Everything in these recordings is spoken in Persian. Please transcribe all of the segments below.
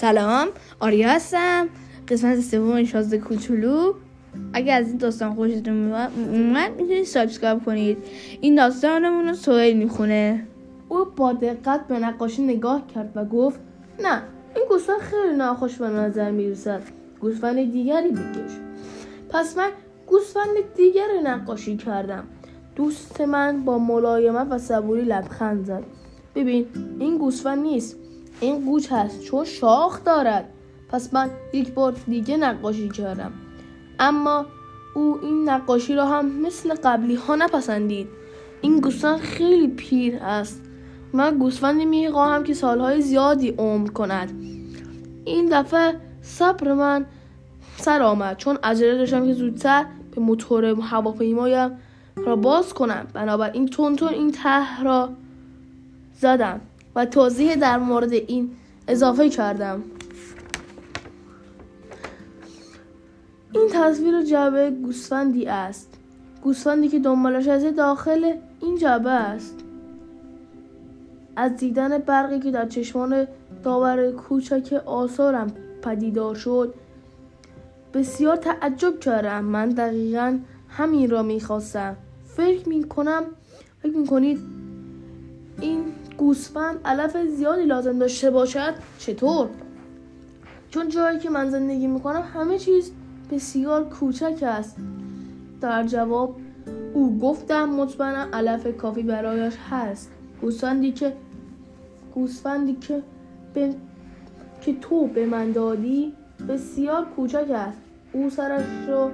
سلام. آریا هستم. قسمت سوم شازده کوچولو. اگه از این داستان خوشتون اومد می‌تونید subscribe کنید. این داستانمون رو سهیل می‌خونه. او با دقت به نقاشی نگاه کرد و گفت نه این گوسفند خیلی ناخوش به نظر می‌رسد. گوسفند دیگری بکش. پس من گوسفند دیگری نقاشی کردم. دوست من با ملایمت و صبوری لبخند زد. ببین این گوسفند نیست. این گوچ هست چون شاخ دارد. پس من یک بار دیگه نقاشی کردم. اما او این نقاشی را هم مثل قبلی ها نپسندید. این گوسفند خیلی پیر است. من گوسفندی می‌خواهم که سالهای زیادی عمر کند. این دفعه صبر من سر آمد چون عجله داشتم که زودتر به موتور هواپیمایم را باز کنم. بنابراین تون تون این ته را زدم. و توضیح در مورد این اضافه کردم. این تصویر جعبه گوسفندی است. گوسفندی که دنبالش از داخل این جعبه است. از دیدن برقی که در چشمان داور کوچک آثارم پدیدار شد بسیار تعجب کردم. من دقیقا همین را می‌خواستم. فکر می‌کنم فکر می‌کنید این گوسفند علف زیادی لازم داشته باشد؟ چطور؟ چون جایی که من زندگی می‌کنم همه چیز بسیار کوچک است. در جواب او گفتم مطمئنا علف کافی برایش هست. گوسفندی که گوسفندی که به... که تو به من دادی بسیار کوچک است. او سرش رو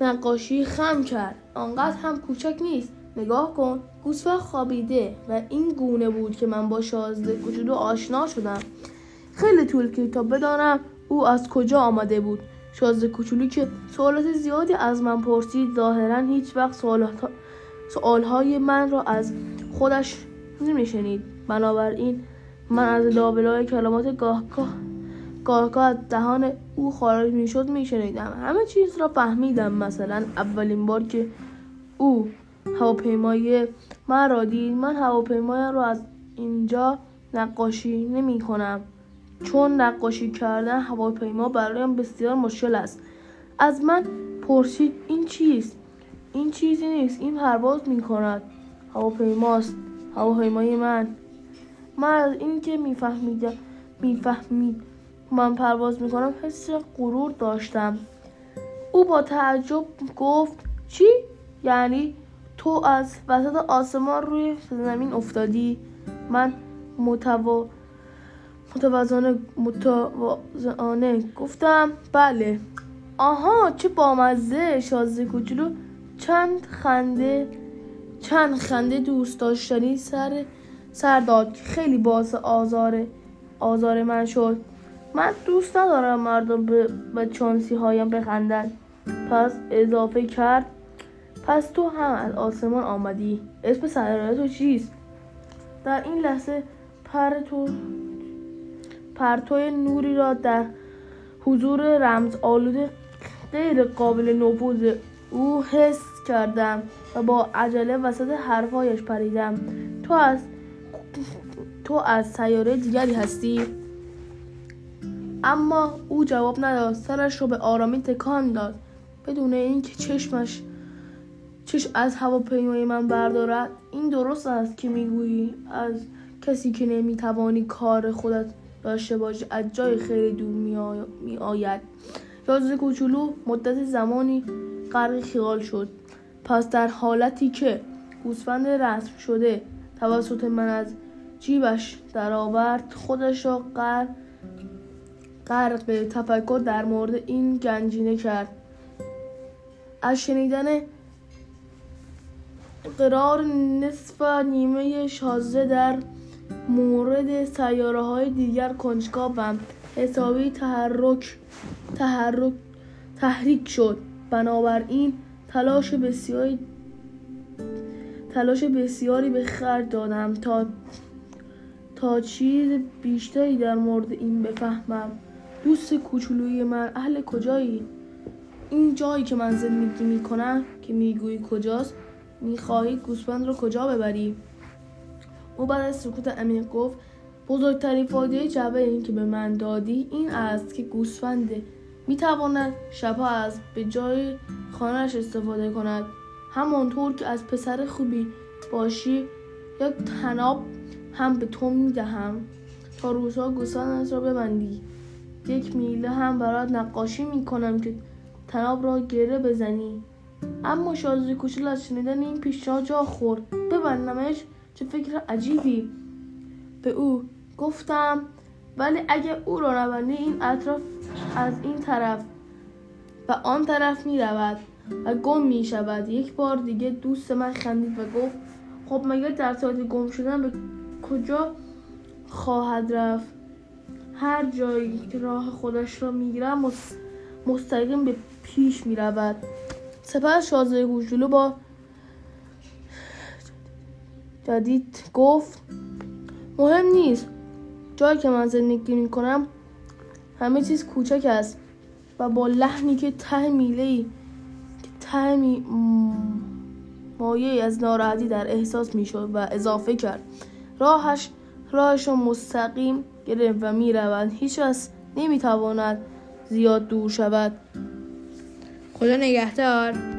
نقاشی خم کرد. آنقدر هم کوچک نیست. نگاه کن. گوسفند خوابیده و این گونه بود که من با شازده کوچولو آشنا شدم. خیلی طول کشید تا بدانم او از کجا آمده بود. شازده کوچولو که سوالات زیادی از من پرسید ظاهرا هیچ وقت سوالهای من را از خودش نمیشنید. بنابراین من از لابلای کلمات گاهگاه گاهگاه از دهان او خارج می‌شد میشنیدم. همه چیز را فهمیدم. مثلا اولین بار که او هواپیمای من را دید من هواپیمای را از اینجا نقاشی نمی کنم چون نقاشی کردن هواپیما برایم بسیار مشکل است. از من پرسید این چیست؟ این چیزی نیست این پرواز می کند هواپیماست هواپیمای من. من از اینکه میفهمیدم می‌فهمید من پرواز می‌کنم حس غرور داشتم. او با تعجب گفت چی؟ یعنی تو از وسط آسمان روی زمین افتادی. من متوا متوازانه متوازانه گفتم بله. آها چه بامزه. شازده کوچولو. چند خنده چند خنده دوست داشتنی سر سر داد خیلی باعث آزار آزار من شد. من دوست ندارم مردم به چانسی هایم بخندن. پس اضافه کرد پس تو هم از آسمان آمدی. اسم سیاره تو چیست؟ در این لحظه پر تو پرتوی نوری را در حضور رمز آلود غیر قابل نفوذ او حس کردم و با عجله وسط حرفایش پریدم. تو از تو از سیاره دیگری هستی؟ اما او جواب نداد. سرش رو به آرامی تکان داد. بدون اینکه چشمش چش از هواپیمای من بردارد. این درست است که می‌گویی از کسی که نمی‌توانی کار خودت داشته باشی از جای خیلی دور می آید یازده کوچولو مدت زمانی غرق خیال شد. پس در حالتی که گوسفند رسم شده توسط من از جیبش درآورد خودش را غرق غرق تفکر در مورد این گنجینه کرد. از شنیدن قرار نصف نیمه شازده در مورد سیاره های دیگر کنجکاوم حسابی تحرک تحرک تحریک شد. بنابراین تلاش بسیاری تلاش بسیاری به خرج دادم تا تا چیز بیشتری در مورد این بفهمم. دوست کوچولوی من اهل کجایی؟ این جایی که من زندگی می‌کنم که می‌گویی کجاست؟ می‌خواهی گوسفند رو کجا ببری؟ او بعد از سکوت امین گفت بزرگترین فایده جبه این که به من دادی این است که گوسفنده می‌تواند شبها از به جای خانهش استفاده کند. همانطور که از پسر خوبی باشی یک تناب هم به تو می‌دهم تا روزها گوسفندت را ببندی. یک میله هم برات نقاشی می‌کنم که تناب را گره بزنی. اما شازده کوچول از شنیدن این پیشنهاد جا خورد. ببندمش چه فکر عجیبی. به او گفتم ولی اگه او را نبندی این اطراف از این طرف و آن طرف می رود و گم می شود یک بار دیگه دوست من خندید و گفت خب مگر در صورت گم شدن به کجا خواهد رفت؟ هر جایی که راه خودش را می‌گیرد مستقیم به پیش می رود سپس شازده گوشلو با جدید گفت مهم نیست. جایی که من زندگی می کنم همه چیز کوچک است و با لحنی که ته میله که ته می... مایه از ناراحتی در احساس می‌شد و اضافه کرد. راهش راهش را مستقیم گرفت و می رود هیچ نمی نمی‌تواند زیاد دور شود. خدا نگهدار.